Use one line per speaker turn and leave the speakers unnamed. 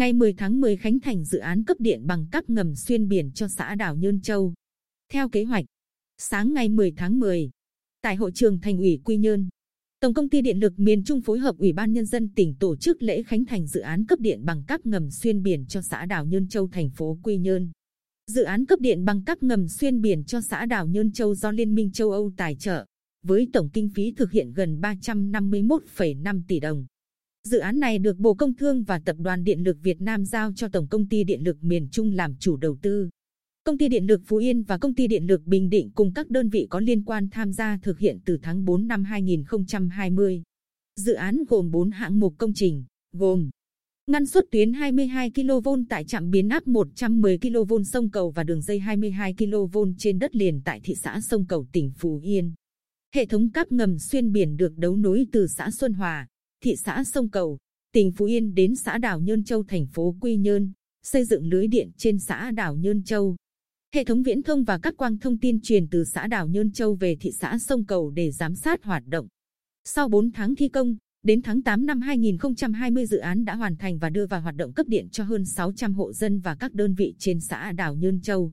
ngày 10 tháng 10 khánh thành dự án cấp điện bằng cáp ngầm xuyên biển cho xã đảo Nhơn Châu. Theo kế hoạch, sáng ngày 10 tháng 10, tại hội trường thành ủy Quy Nhơn, Tổng công ty Điện lực miền Trung phối hợp Ủy ban nhân dân tỉnh tổ chức lễ khánh thành dự án cấp điện bằng cáp ngầm xuyên biển cho xã đảo Nhơn Châu thành phố Quy Nhơn. Dự án cấp điện bằng cáp ngầm xuyên biển cho xã đảo Nhơn Châu do Liên minh châu Âu tài trợ, với tổng kinh phí thực hiện gần 351,5 tỷ đồng. Dự án này được Bộ Công Thương và Tập đoàn Điện lực Việt Nam giao cho Tổng công ty Điện lực miền Trung làm chủ đầu tư. Công ty Điện lực Phú Yên và Công ty Điện lực Bình Định cùng các đơn vị có liên quan tham gia thực hiện từ tháng 4 năm 2020. Dự án gồm 4 hạng mục công trình, gồm ngăn suất tuyến 22 kV tại trạm biến áp 110 kV sông Cầu và đường dây 22 kV trên đất liền tại thị xã sông Cầu tỉnh Phú Yên. Hệ thống cáp ngầm xuyên biển được đấu nối từ xã Xuân Hòa, thị xã sông Cầu, tỉnh Phú Yên đến xã đảo Nhơn Châu thành phố Quy Nhơn, xây dựng lưới điện trên xã đảo Nhơn Châu. Hệ thống viễn thông và các quang thông tin truyền từ xã đảo Nhơn Châu về thị xã sông Cầu để giám sát hoạt động. Sau 4 tháng thi công, đến tháng 8 năm 2020 dự án đã hoàn thành và đưa vào hoạt động cấp điện cho hơn 600 hộ dân và các đơn vị trên xã đảo Nhơn Châu.